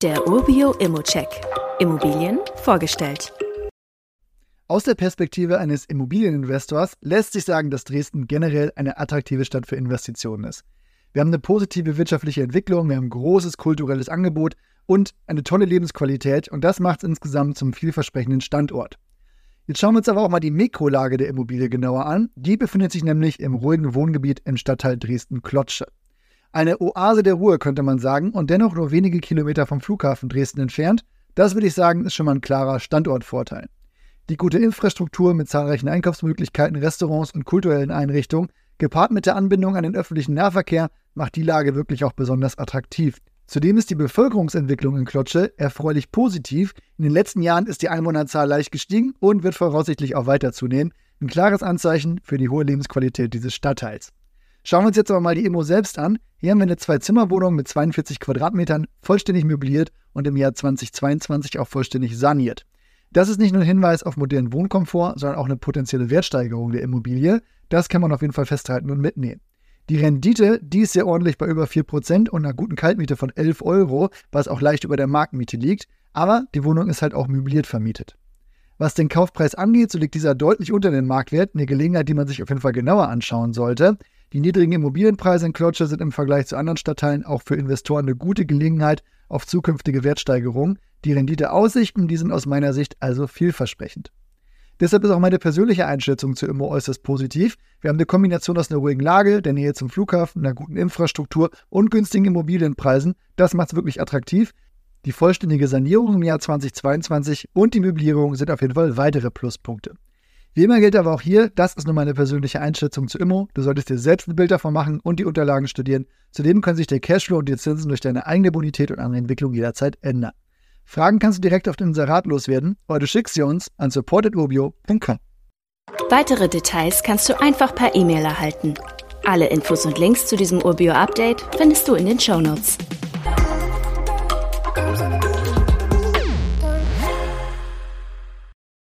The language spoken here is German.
Der Urbio Immocheck. Immobilien vorgestellt. Aus der Perspektive eines Immobilieninvestors lässt sich sagen, dass Dresden generell eine attraktive Stadt für Investitionen ist. Wir haben eine positive wirtschaftliche Entwicklung, wir haben ein großes kulturelles Angebot und eine tolle Lebensqualität und das macht es insgesamt zum vielversprechenden Standort. Jetzt schauen wir uns aber auch mal die Mikrolage der Immobilie genauer an. Die befindet sich nämlich im ruhigen Wohngebiet im Stadtteil Dresden-Klotsche. Eine Oase der Ruhe könnte man sagen und dennoch nur wenige Kilometer vom Flughafen Dresden entfernt. Das würde ich sagen, ist schon mal ein klarer Standortvorteil. Die gute Infrastruktur mit zahlreichen Einkaufsmöglichkeiten, Restaurants und kulturellen Einrichtungen, gepaart mit der Anbindung an den öffentlichen Nahverkehr, macht die Lage wirklich auch besonders attraktiv. Zudem ist die Bevölkerungsentwicklung in Klotsche erfreulich positiv. In den letzten Jahren ist die Einwohnerzahl leicht gestiegen und wird voraussichtlich auch weiter zunehmen. Ein klares Anzeichen für die hohe Lebensqualität dieses Stadtteils. Schauen wir uns jetzt aber mal die Immo selbst an. Hier haben wir eine Zwei-Zimmer-Wohnung mit 42 Quadratmetern, vollständig möbliert und im Jahr 2022 auch vollständig saniert. Das ist nicht nur ein Hinweis auf modernen Wohnkomfort, sondern auch eine potenzielle Wertsteigerung der Immobilie. Das kann man auf jeden Fall festhalten und mitnehmen. Die Rendite, die ist sehr ordentlich bei über 4% und einer guten Kaltmiete von 11 Euro, was auch leicht über der Marktmiete liegt. Aber die Wohnung ist halt auch möbliert vermietet. Was den Kaufpreis angeht, so liegt dieser deutlich unter den Marktwert, eine Gelegenheit, die man sich auf jeden Fall genauer anschauen sollte. Die niedrigen Immobilienpreise in Klotsche sind im Vergleich zu anderen Stadtteilen auch für Investoren eine gute Gelegenheit auf zukünftige Wertsteigerungen. Die Renditeaussichten, die sind aus meiner Sicht also vielversprechend. Deshalb ist auch meine persönliche Einschätzung zu Immo äußerst positiv. Wir haben eine Kombination aus einer ruhigen Lage, der Nähe zum Flughafen, einer guten Infrastruktur und günstigen Immobilienpreisen. Das macht es wirklich attraktiv. Die vollständige Sanierung im Jahr 2022 und die Möblierung sind auf jeden Fall weitere Pluspunkte. Wie immer gilt aber auch hier, das ist nur meine persönliche Einschätzung zu Immo. Du solltest dir selbst ein Bild davon machen und die Unterlagen studieren. Zudem können sich der Cashflow und die Zinsen durch deine eigene Bonität und andere Entwicklung jederzeit ändern. Fragen kannst du direkt auf den Inserat loswerden oder du schickst sie uns an supportedurbio.com. Weitere Details kannst du einfach per E-Mail erhalten. Alle Infos und Links zu diesem Urbio-Update findest du in den Show Notes.